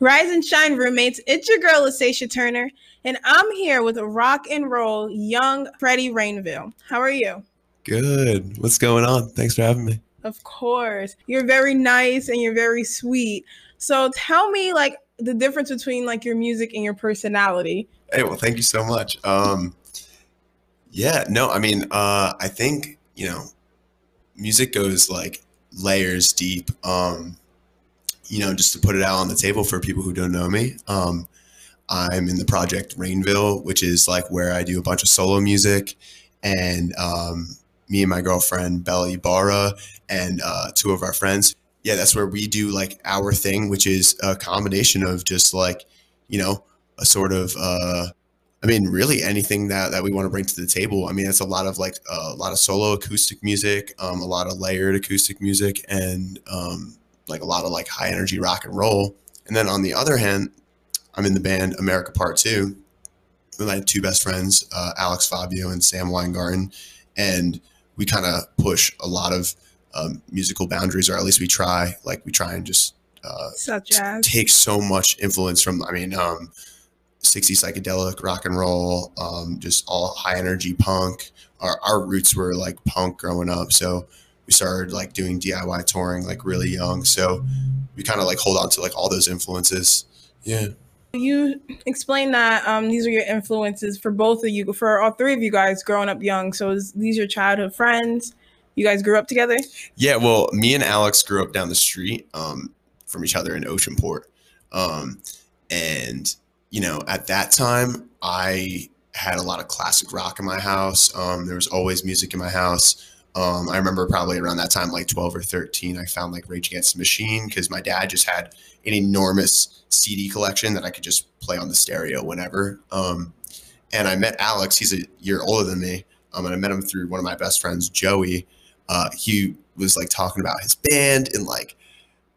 Rise and shine, roommates. It's your girl, Asacia Turner, and I'm here with rock and roll young Freddy Rainville. How are you? Good. What's going on? Thanks for having me. Of course. You're very nice and you're very sweet. So tell me, like, the difference between like your music and your personality. Hey, well, thank you so much. Um, yeah, no, I mean, uh, I think you know, music goes like layers deep. Um, you know, just to put it out on the table for people who don't know me, um, I'm in the project Rainville, which is like where I do a bunch of solo music, and um, me and my girlfriend Bella Ibarra and uh, two of our friends. Yeah, that's where we do like our thing, which is a combination of just like, you know, a sort of uh, I mean, really anything that, that we want to bring to the table. I mean, it's a lot of like a lot of solo acoustic music, um, a lot of layered acoustic music, and um, like a lot of like high energy rock and roll. And then on the other hand, I'm in the band America Part Two with my two best friends, uh, Alex Fabio and Sam Weingarten, and we kind of push a lot of um, musical boundaries, or at least we try. Like we try and just uh, such as take so much influence from. I mean, um, 60 psychedelic rock and roll, um, just all high energy punk. Our, our roots were like punk growing up. So we started like doing DIY touring like really young. So we kind of like hold on to like all those influences. Yeah. You explained that um, these are your influences for both of you, for all three of you guys growing up young. So is these your childhood friends? You guys grew up together? Yeah, well, me and Alex grew up down the street um, from each other in Oceanport. Um, and you know, at that time, I had a lot of classic rock in my house. Um, there was always music in my house. Um, I remember probably around that time, like 12 or 13, I found like Rage Against the Machine because my dad just had an enormous CD collection that I could just play on the stereo whenever. Um, and I met Alex. He's a year older than me. Um, and I met him through one of my best friends, Joey. Uh, he was like talking about his band and like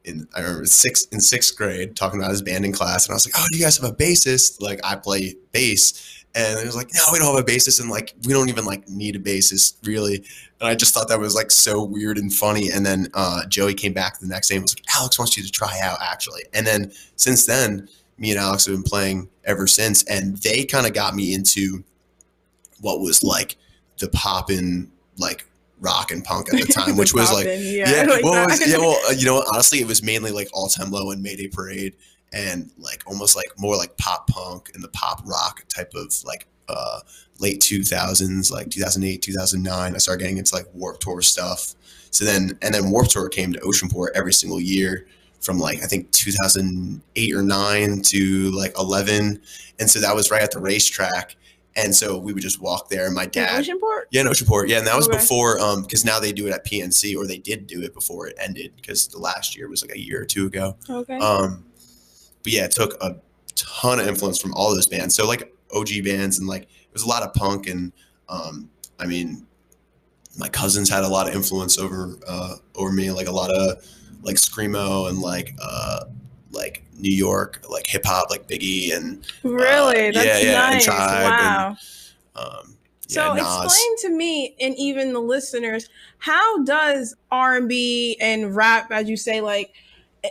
in I remember sixth in sixth grade talking about his band in class, and I was like, "Oh, do you guys have a bassist?" Like I play bass, and it was like, "No, we don't have a bassist, and like we don't even like need a bassist really." And I just thought that was like so weird and funny. And then uh, Joey came back the next day and was like, "Alex wants you to try out actually." And then since then, me and Alex have been playing ever since, and they kind of got me into what was like the poppin' like rock and punk at the time, which was like, yeah, yeah, like well, was, yeah, well, uh, you know, honestly, it was mainly like All Time Low and Mayday Parade, and like almost like more like pop punk and the pop rock type of like uh, late two thousands, like two thousand eight, two thousand nine. I started getting into like Warped Tour stuff. So then, and then Warped Tour came to Oceanport every single year from like I think 2008 or 9 to like 11 and so that was right at the racetrack and so we would just walk there. And my dad, in Oceanport, yeah, in Oceanport, yeah. And that was okay. before, um, because now they do it at PNC, or they did do it before it ended, because the last year was like a year or two ago. Okay. Um, but yeah, it took a ton of influence from all those bands. So like OG bands, and like it was a lot of punk, and um, I mean, my cousins had a lot of influence over uh over me, like a lot of like screamo and like uh like New York, like hip hop, like Biggie and uh, really, uh, that's yeah, yeah, nice. wow. And, um, so explain to me and even the listeners, how does R and B and rap, as you say, like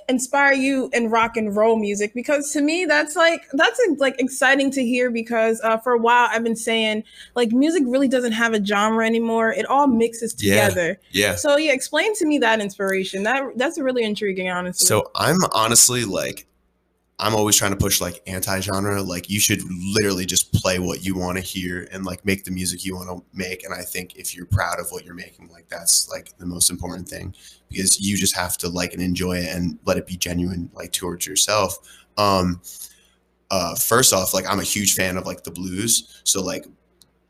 inspire you in rock and roll music because to me that's like that's like exciting to hear because uh, for a while i've been saying like music really doesn't have a genre anymore. It all mixes together. Yeah, yeah. so yeah explain to me that inspiration. That that's really intriguing honestly. So i'm honestly like I'm always trying to push like anti-genre. Like you should literally just play what you want to hear and like make the music you want to make. And I think if you're proud of what you're making, like that's like the most important thing because you just have to like and enjoy it and let it be genuine like towards yourself. Um, uh, first off, like I'm a huge fan of like the blues. So like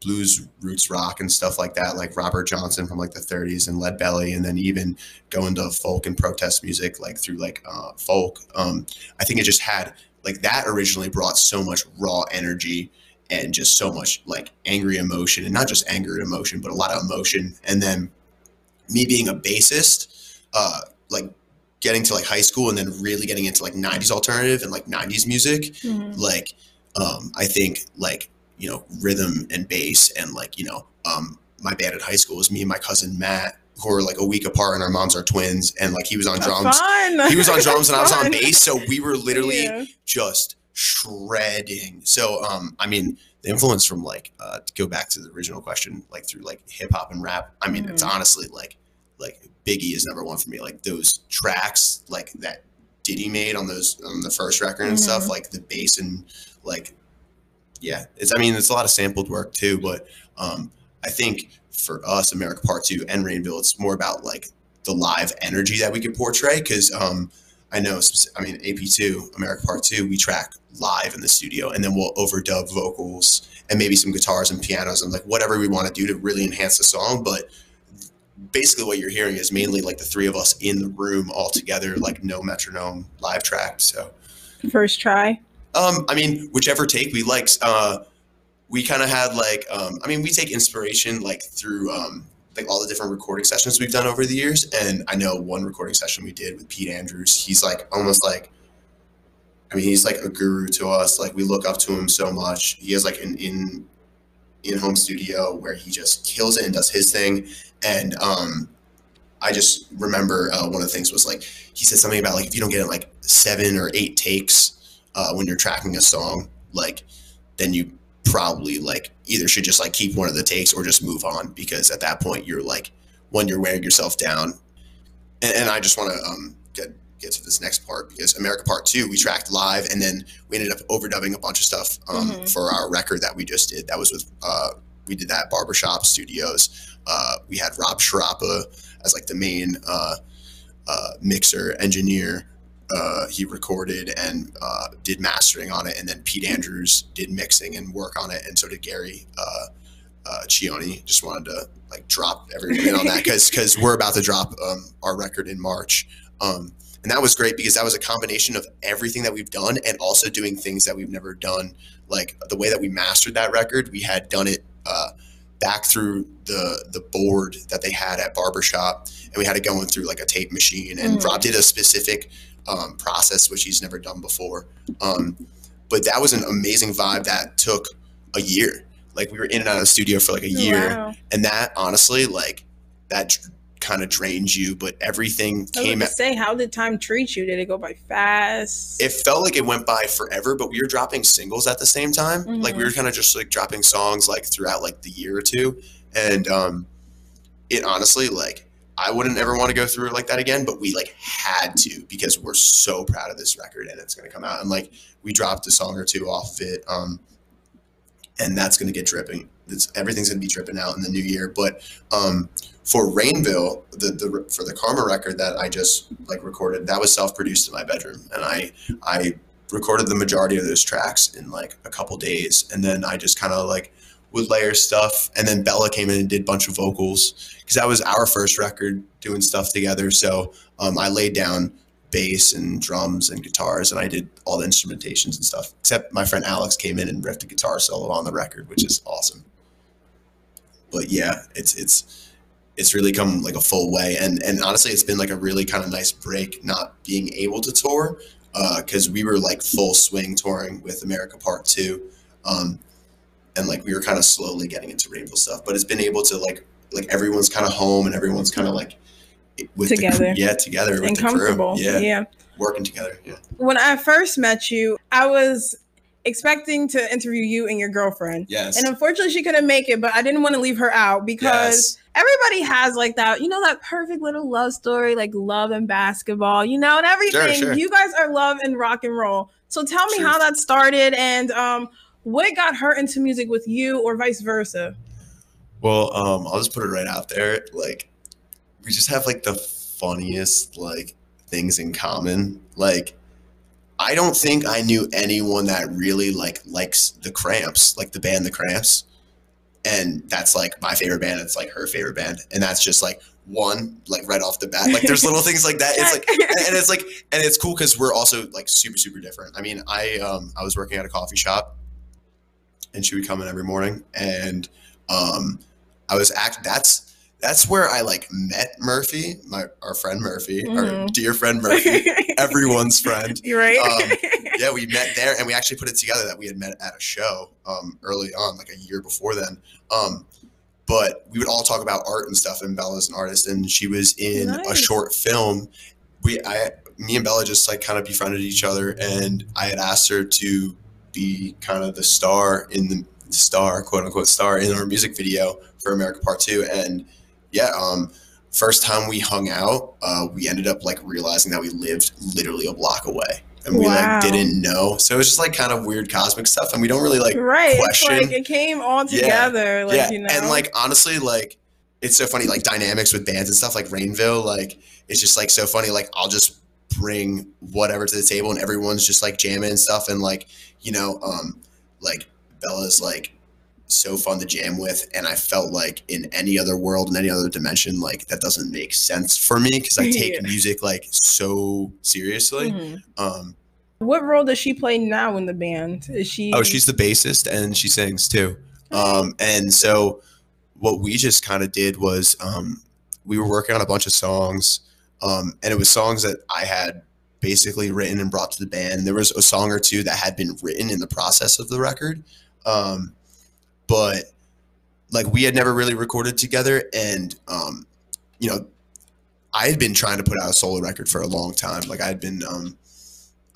blues roots rock and stuff like that, like Robert Johnson from like the 30s and Lead Belly, and then even going to folk and protest music like through like uh, folk. Um, I think it just had like that originally brought so much raw energy and just so much like angry emotion, and not just anger emotion, but a lot of emotion. And then me being a bassist, uh, like getting to like high school and then really getting into like 90s alternative and like 90s music, mm-hmm. like um, I think like you know, rhythm and bass and like, you know, um, my band at high school was me and my cousin Matt, who are like a week apart, and our moms are twins, and like he was on That's drums. Fun. He was on drums, and I was on bass. So we were literally Yeah. just shredding. So, um, I mean, the influence from like uh, to go back to the original question, like through like hip hop and rap. I mean, it's Mhm. honestly like like Biggie is number one for me. Like those tracks, like that Diddy made on those on the first record and stuff, Mhm. like the bass and like yeah, it's. I mean, it's a lot of sampled work too, but um, I think for us, America Part Two and Rainville, it's more about like the live energy that we can portray because um, I know, I mean, AP2, America Part 2, we track live in the studio and then we'll overdub vocals and maybe some guitars and pianos and like whatever we want to do to really enhance the song. But basically, what you're hearing is mainly like the three of us in the room all together, like no metronome live track. So, First try. Um, I mean, whichever take we like, uh, we kind of had like, um, I mean, we take inspiration like through um, like all the different recording sessions we've done over the years. And I know one recording session we did with Pete Andrews, he's like almost like, I mean, he's like a guru to us. Like we look up to him so much. He has like an in in home studio where he just kills it and does his thing. And um, I just remember uh, one of the things was like he said something about like if you don't get it like seven or eight takes uh, when you're tracking a song, like then you probably like either should just like keep one of the takes or just move on because at that point you're like when you're wearing yourself down. And, and I just want to um, get get to this next part because America Part Two we tracked live and then we ended up overdubbing a bunch of stuff um, Mhm. for our record that we just did. That was with uh, we did that at Barbershop Studios. Uh, we had Rob Sharapa as like the main uh, uh, mixer engineer. Uh, he recorded and uh, did mastering on it, and then Pete Andrews did mixing and work on it, and so did Gary uh, uh, Cioni. Just wanted to like drop everything on that because because we're about to drop um, our record in March, um, and that was great because that was a combination of everything that we've done and also doing things that we've never done. Like the way that we mastered that record, we had done it uh, back through the the board that they had at Barbershop, and we had it going through like a tape machine. And Mhm. Rob did a specific um, process which he's never done before. Um, but that was an amazing vibe that took a year. Like we were in and out of the studio for like a year, Wow. and that honestly, like that kind of drains you. But everything came at say, how did time treat you? Did it go by fast? it felt like it went by forever, but we were dropping singles at the same time. Like we were kind of just like dropping songs like throughout like the year or two. And um it honestly like I wouldn't ever want to go through it like that again, but we like had to because we're so proud of this record and it's gonna come out. And like we dropped a song or two off of it. Um and that's gonna get dripping. It's, everything's gonna be dripping out in the new year. But um for Rainville, the, the for the Karma record that I just like recorded, that was self-produced in my bedroom, and I I recorded the majority of those tracks in like a couple days, and then I just kind of like would layer stuff, and then Bella came in and did a bunch of vocals because that was our first record doing stuff together. So um, I laid down bass and drums and guitars, and I did all the instrumentations and stuff. Except my friend Alex came in and riffed a guitar solo on the record, which is awesome. But yeah, it's it's it's really come like a full way and and honestly it's been like a really kind of nice break not being able to tour because we were like full swing touring with america part two um, and like we were kind of slowly getting into Rainville stuff but it's been able to like like everyone's kind of home and everyone's kind of like with Together. the, yeah together with and the crew. comfortable. yeah, yeah. working together yeah When I first met you, I was expecting to interview you and your girlfriend. yes And unfortunately, she couldn't make it, but I didn't want to leave her out because yes everybody has like that, you know, that perfect little love story, like love and basketball, you know, and everything. sure. You guys are love and rock and roll. So tell me True. how that started and um, what got her into music with you or vice versa. Well, um, I'll just put it right out there. Like, we just have like the funniest like things in common. Like, I don't think I knew anyone that really like likes the Cramps, like the band The Cramps, and that's like my favorite band. It's like her favorite band, and that's just like one like right off the bat. Like, there's little things like that. It's like and and it's like and it's cool because we're also like super super different i mean i um i was working at a coffee shop and she would come in every morning and um i was act that's that's where i like met murphy my our friend murphy our Mhm. dear friend murphy everyone's friend You're right. Um, yeah we met there and we actually put it together that we had met at a show um early on like a year before then um but we would all talk about art and stuff. And Bella's an artist, and she was in a short film. We, I, me and Bella just like kind of befriended each other, and I had asked her to be kind of the star in the star, quote unquote, star in our music video for America Part Two. And yeah, um, first time we hung out, uh, we ended up like realizing that we lived literally a block away. And we Wow. like didn't know. So it was just like kind of weird cosmic stuff. And we don't really like right. It's question. like it came all Yeah. together. Like, yeah. you know. And like honestly, like it's so funny, like dynamics with bands and stuff like Rainville, like it's just like so funny. Like I'll just bring whatever to the table and everyone's just like jamming and stuff. And like, you know, um, like Bella's like so fun to jam with. And I felt like in any other world, in any other dimension, like that doesn't make sense for me because I take Yeah. music like so seriously. Mhm. Um, What role does she play now in the band? Is she? Oh, she's the bassist and she sings too. Um, and so what we just kind of did was um, we were working on a bunch of songs, um, and it was songs that I had basically written and brought to the band. There was a song or two that had been written in the process of the record, um, but like we had never really recorded together, and um, you know, I had been trying to put out a solo record for a long time. Like I had been. Um,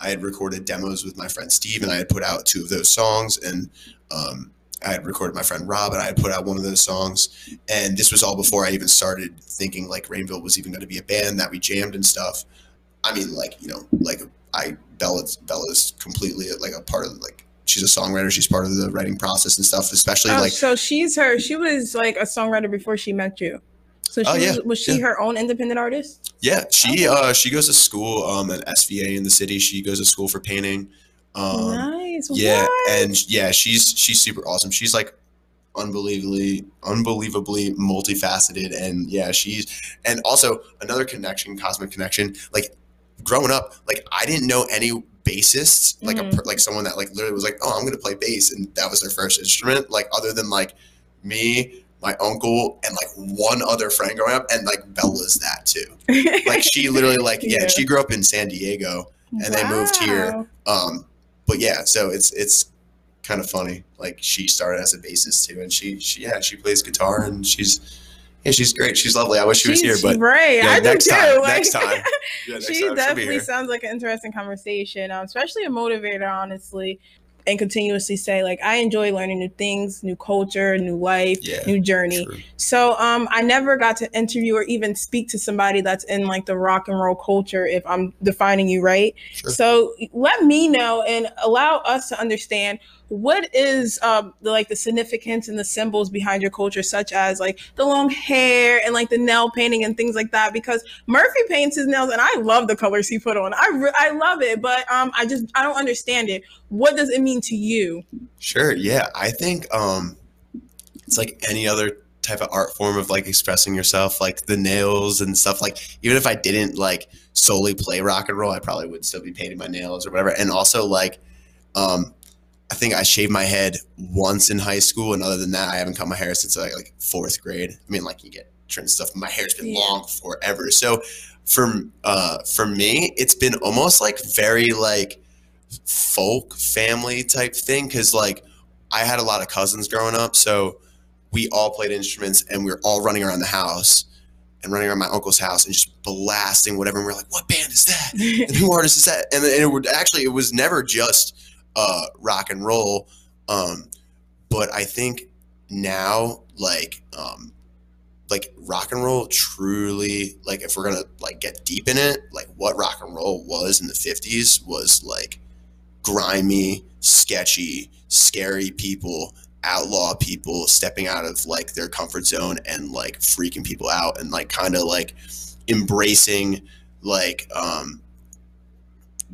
I had recorded demos with my friend Steve, and I had put out two of those songs, and um, I had recorded my friend Rob, and I had put out one of those songs. And this was all before I even started thinking like Rainville was even going to be a band that we jammed and stuff. I mean, like you know, like I Bella's Bella's completely like a part of like she's a songwriter. She's part of the writing process and stuff, especially Oh, like so she's her. She was like a songwriter before she met you. So she Oh, yeah, was, was she yeah. her own independent artist? yeah, she Okay. uh she goes to school um at SVA in the city. She goes to school for painting. Um, nice. Yeah, What? and yeah, she's she's super awesome. She's like unbelievably unbelievably multifaceted and yeah, she's and also another connection, cosmic connection. Like growing up, like I didn't know any bassists, like a Mhm. per like someone that like literally was like, "Oh, I'm going to play bass." And that was their first instrument, like other than like me, my uncle, and like one other friend growing up and like Bella's that too. Like she literally like yeah, Yeah. she grew up in San Diego and they moved here. Um, but yeah, so it's it's kind of funny. Like she started as a bassist too, and she she yeah she plays guitar and she's yeah she's great. She's lovely. I wish she was here, but right. yeah, I do next too. time, like- next time. yeah, next she time definitely sounds like an interesting conversation, um, especially a motivator, honestly, and continuously say like I enjoy learning new things, new culture, new life, Yeah, new journey. True. So um, I never got to interview or even speak to somebody that's in like the rock and roll culture. If I'm defining you right, Sure. so let me know and allow us to understand what is um, the, like the significance and the symbols behind your culture, such as like the long hair and like the nail painting and things like that. Because Murphy paints his nails, and I love the colors he put on. I re- I love it, but um, I just I don't understand it. What does it mean to you? Sure. Yeah, I think um, it's like any other type of art form of like expressing yourself, like the nails and stuff. Like even if I didn't like solely play rock and roll, I probably would still be painting my nails or whatever. And also like, um, I think I shaved my head once in high school, and other than that, I haven't cut my hair since like, like fourth grade. I mean, like you get trimmed stuff. My hair's been Yeah. long forever. So for uh, for me, it's been almost like very like folk family type thing because like I had a lot of cousins growing up, so we all played instruments and we were all running around the house and running around my uncle's house and just blasting whatever. And we are like, "What band is that? And who artist is that?" And, and it would actually it was never just uh, rock and roll, um, but I think now like um, like rock and roll truly like if we're gonna like get deep in it, like what rock and roll was in the fifties was like grimy, sketchy, scary people, outlaw people stepping out of like their comfort zone and like freaking people out and like kind of like embracing like um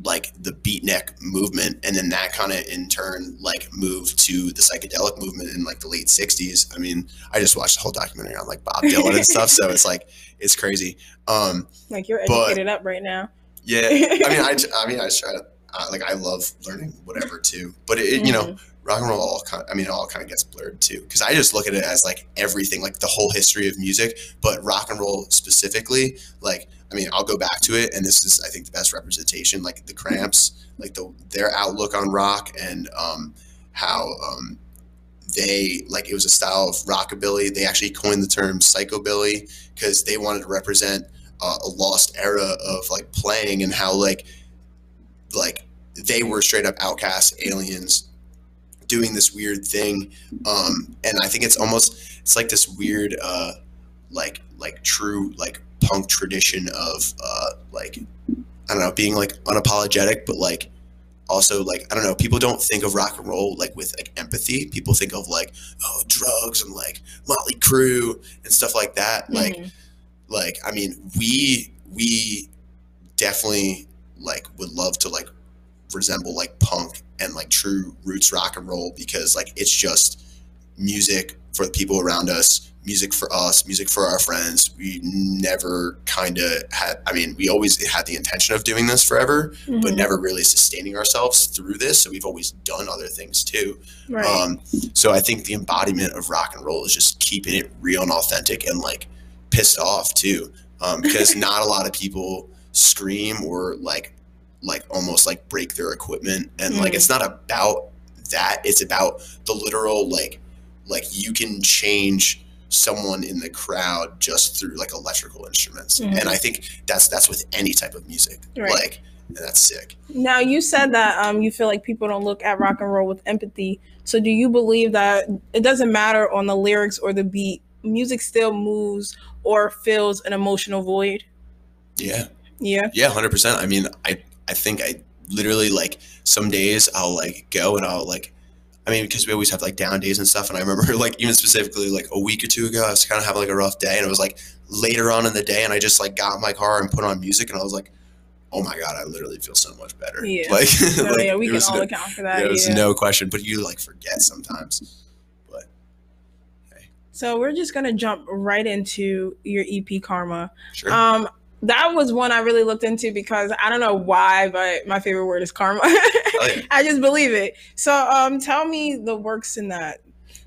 like the beatnik movement and then that kind of in turn like moved to the psychedelic movement in like the late 60s i mean i just watched the whole documentary on like bob dylan and stuff so it's like it's crazy. Um like you're But- up right now. yeah. I mean I mean i try to uh, like i love learning whatever too. But it, you know rock and roll all kind I mean it all kind of gets blurred too because I just look at it as like everything like the whole history of music but rock and roll specifically like I mean I'll go back to it and this is I think the best representation like the Cramps like the their outlook on rock and um how um they like it was a style of rockabilly. They actually coined the term psychobilly because they wanted to represent uh, a lost era of like playing and how like like they were straight up outcasts, aliens, doing this weird thing. Um, and I think it's almost it's like this weird uh, like like true like punk tradition of uh, like I don't know being like unapologetic, but like also like I don't know, people don't think of rock and roll like with like empathy. People think of like oh drugs and like Motley Crue and stuff like that. Mm-hmm. Like like I mean we we definitely like would love to like resemble like punk and like true roots rock and roll because like it's just music for the people around us music for us, music for our friends. We never kind of had, I mean, we always had the intention of doing this forever, mm-hmm. but never really sustaining ourselves through this. So we've always done other things too. Right. Um, so I think the embodiment of rock and roll is just keeping it real and authentic and like pissed off too. Um, because not a lot of people scream or like, like almost like break their equipment. And mm-hmm. like, it's not about that. It's about the literal, like, like you can change someone in the crowd just through like electrical instruments. Mm-hmm. And I think that's that's with any type of music. Right. Like that's sick. Now you said that um, you feel like people don't look at rock and roll with empathy. So do you believe that it doesn't matter on the lyrics or the beat, music still moves or fills an emotional void? Yeah. Yeah. Yeah, hundred percent. I mean, I I think I literally like some days I'll like go and I'll like I mean, because we always have like down days and stuff. And I remember like even specifically like a week or two ago, I was kind of having like a rough day, and it was like later on in the day, and I just like got in my car and put on music, and I was like, oh my god, I literally feel so much better. Yeah, like, so, like yeah, we can all no, account for that. There was yeah. no question, but you like forget sometimes. But hey. So we're just gonna jump right into your EP Karma. Sure. Um, that was one I really looked into because I don't know why, but my favorite word is karma. oh, yeah. I just believe it. So, um, tell me the works in that.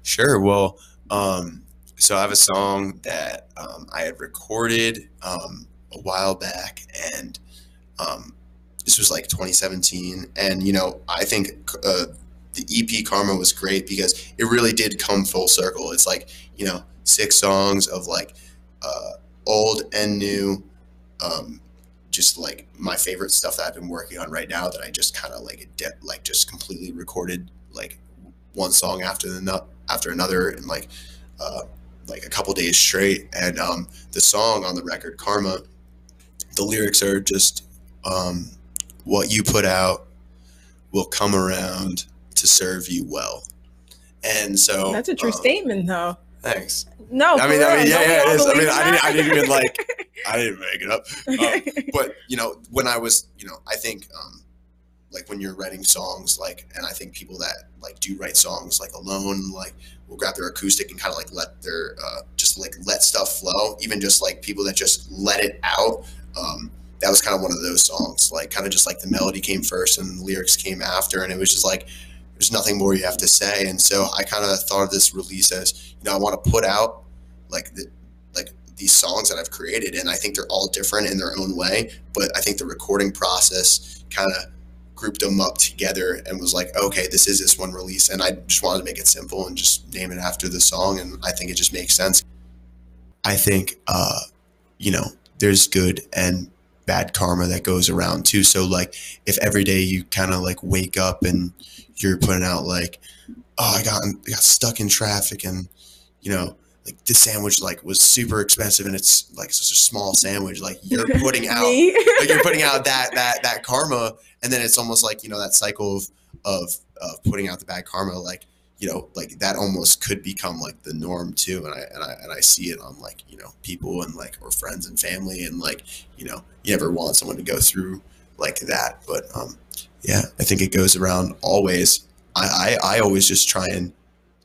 Sure. Well, um, so I have a song that um, I had recorded um, a while back, and um, this was like 2017. And you know, I think uh, the EP Karma was great because it really did come full circle. It's like you know, six songs of like uh, old and new um, just like my favorite stuff that I've been working on right now that I just kind of like de- like just completely recorded like one song after the after another and like uh, like a couple days straight. And um, the song on the record Karma the lyrics are just um, what you put out will come around to serve you well. And so that's a true um, statement though. thanks. No I mean I mean yeah yeah it is. I mean I didn't, I didn't even like I didn't make it up. Um, but you know, when I was, you know, I think um, like when you're writing songs, like, and I think people that like do write songs like alone, like will grab their acoustic and kind of like let their uh, just like let stuff flow. Even just like people that just let it out. Um, that was kind of one of those songs, like kind of just like the melody came first and the lyrics came after, and it was just like there's nothing more you have to say. And so I kind of thought of this release as, you know, I want to put out like the these songs that I've created, and I think they're all different in their own way. But I think the recording process kind of grouped them up together and was like, okay, this is this one release, and I just wanted to make it simple and just name it after the song, and I think it just makes sense. I think, uh, you know, there's good and bad karma that goes around too. So like, if every day you kind of like wake up and you're putting out like, oh, I got I got stuck in traffic and you know like this sandwich like was super expensive and it's like such a small sandwich like you're putting out like you're putting out that that that karma and then it's almost like you know that cycle of of of putting out the bad karma like you know like that almost could become like the norm too and I and I and I see it on like you know people and like or friends and family and like you know you never want someone to go through like that but um yeah I think it goes around always. I I, I always just try and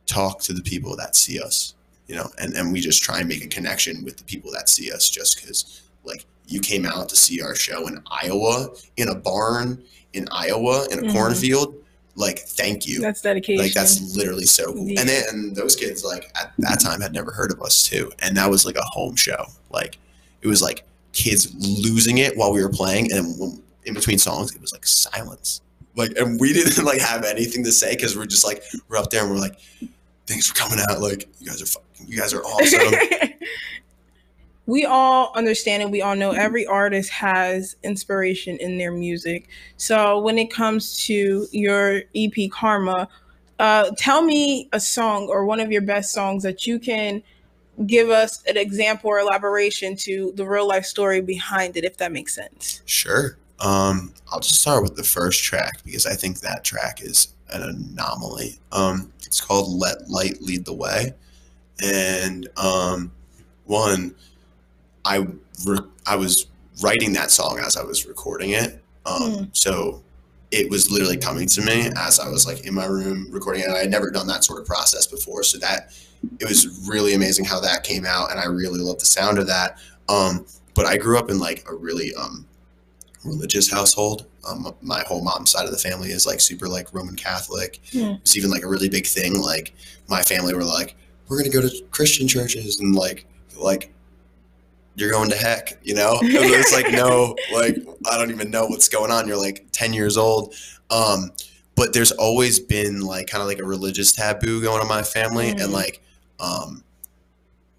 talk to the people that see us you know, and, and we just try and make a connection with the people that see us just because like you came out to see our show in Iowa in a barn in Iowa in a mm-hmm. cornfield. Like, thank you. That's dedication. Like, that's literally so cool. Yeah. And then, and those kids, like, at that time had never heard of us too. And that was like a home show. Like, it was like kids losing it while we were playing. And in between songs, it was like silence. Like, and we didn't like have anything to say because we're just like, we're up there and we're like, thanks for coming out. Like you guys are fucking, you guys are awesome. we all understand and we all know every artist has inspiration in their music. So when it comes to your EP Karma, uh, tell me a song or one of your best songs that you can give us an example or elaboration to the real life story behind it, if that makes sense. Sure. Um, I'll just start with the first track because I think that track is an anomaly. Um, it's called "Let Light Lead the Way," and um, one, I re- I was writing that song as I was recording it. Um, mm. So it was literally coming to me as I was like in my room recording it. I had never done that sort of process before. So that it was really amazing how that came out. And I really love the sound of that. Um, but I grew up in like a really um, religious household. Um, my whole mom's side of the family is like super like Roman Catholic. Yeah. It's even like a really big thing. Like my family were like, we're going to go to Christian churches and like, like you're going to heck, you know? There's like no, like, I don't even know what's going on. You're like 10 years old. Um, but there's always been like kind of like a religious taboo going on in my family. Mm. And like, um,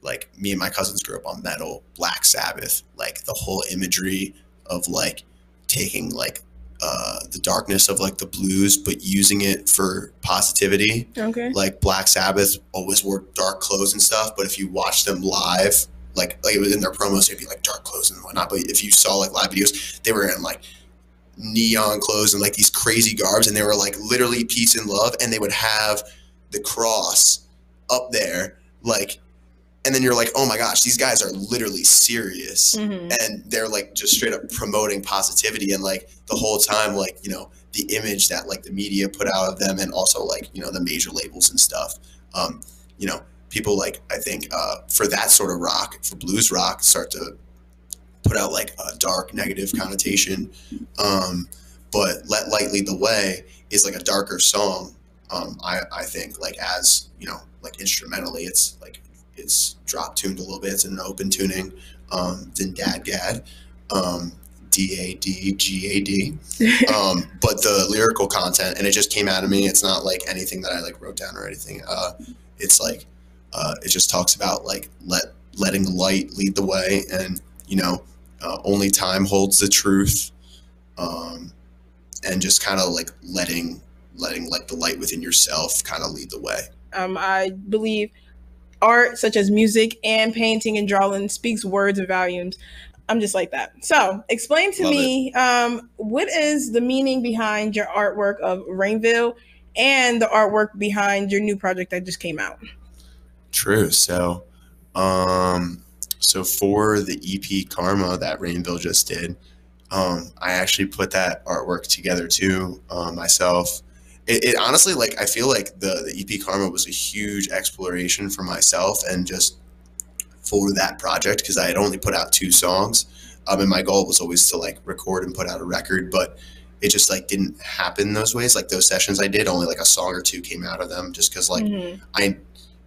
like me and my cousins grew up on metal, Black Sabbath, like the whole imagery of like taking like uh, the darkness of like the blues, but using it for positivity. Okay. Like Black Sabbath always wore dark clothes and stuff, but if you watch them live, like like it was in their promos, it'd be like dark clothes and whatnot. But if you saw like live videos, they were in like neon clothes and like these crazy garbs, and they were like literally peace and love, and they would have the cross up there, like, and then you're like, oh my gosh, these guys are literally serious, mm-hmm. and they're like just straight up promoting positivity, and like the whole time, like you know the image that like the media put out of them, and also like you know the major labels and stuff, um, you know people like I think uh, for that sort of rock, for blues rock, start to put out like a dark negative connotation. Um, but "Let Light Lead the Way" is like a darker song. Um, I I think like as you know like instrumentally, it's like it's drop tuned a little bit. It's an open tuning um, than DADGAD. Um, D A D G A D. Um, but the lyrical content, and it just came out of me. It's not like anything that I like wrote down or anything. Uh, it's like uh, it just talks about like let letting light lead the way, and you know, uh, only time holds the truth, um, and just kind of like letting letting like the light within yourself kind of lead the way. Um, I believe art such as music and painting and drawing speaks words of volumes. I'm just like that. So, explain to Love me um, what is the meaning behind your artwork of Rainville and the artwork behind your new project that just came out. True. So, um, so for the EP Karma that Rainville just did, um, I actually put that artwork together too uh, myself. It, it, honestly, like, I feel like the, the EP Karma was a huge exploration for myself and just for that project because I had only put out two songs. Um, and my goal was always to like record and put out a record, but it just like didn't happen those ways. Like those sessions I did, only like a song or two came out of them just because like mm-hmm. I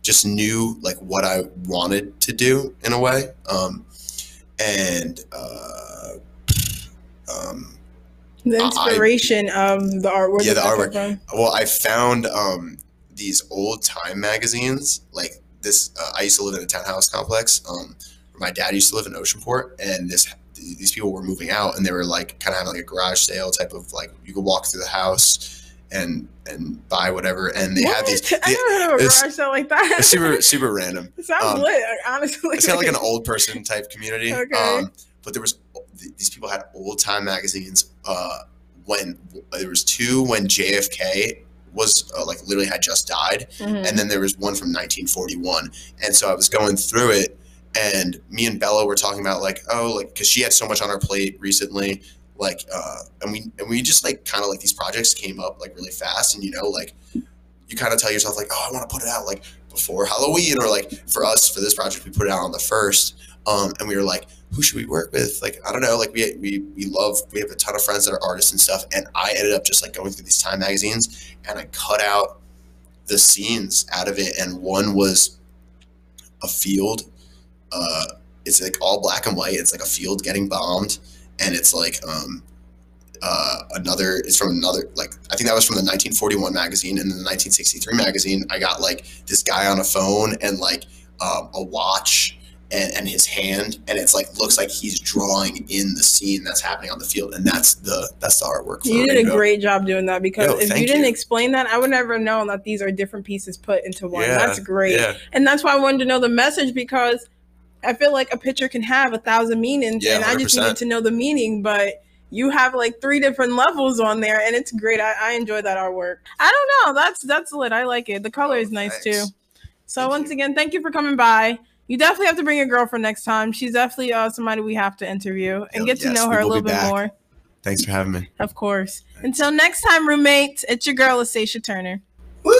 just knew like what I wanted to do in a way. Um, and uh, um, the inspiration I, of the artwork. Yeah, the artwork. Well, I found um, these old time magazines. Like this, uh, I used to live in a townhouse complex. Um, my dad used to live in Oceanport, and this these people were moving out, and they were like kind of having like a garage sale type of like you could walk through the house and and buy whatever. And they what? had these. I never heard of a garage sale like that. super super random. It sounds um, lit, honestly. It's kind of like an old person type community. Okay. Um, but there was these people had old time magazines. Uh, when there was two when JFK was uh, like literally had just died, mm-hmm. and then there was one from 1941. And so I was going through it, and me and Bella were talking about like, oh, like because she had so much on her plate recently like uh and we and we just like kind of like these projects came up like really fast and you know like you kind of tell yourself like oh i want to put it out like before halloween or like for us for this project we put it out on the first um and we were like who should we work with like i don't know like we we, we love we have a ton of friends that are artists and stuff and i ended up just like going through these time magazines and i cut out the scenes out of it and one was a field uh it's like all black and white it's like a field getting bombed and it's like um uh, another is from another like I think that was from the 1941 magazine and the 1963 magazine. I got like this guy on a phone and like um, a watch and, and his hand and it's like looks like he's drawing in the scene that's happening on the field and that's the that's the artwork. For You did a great job doing that because Yo, if you thank didn't you. explain that, I would never know that these are different pieces put into one. Yeah, That's great. Yeah, And that's why I wanted to know the message because I feel like a picture can have a thousand meanings Yeah, and I just needed to know the meaning, but you have like three different levels on there and it's great. I, I enjoy that artwork. I don't know. That's that's lit. I like it. The color Oh, is nice thanks. too. So Thank once you. again, thank you for coming by. You definitely have to bring your girlfriend next time. She's definitely uh, somebody we have to interview and Yo, get to know her a little bit back. more. thanks for having me. Of course. Until next time, roommates, it's your girl, Asacia Turner. Woo!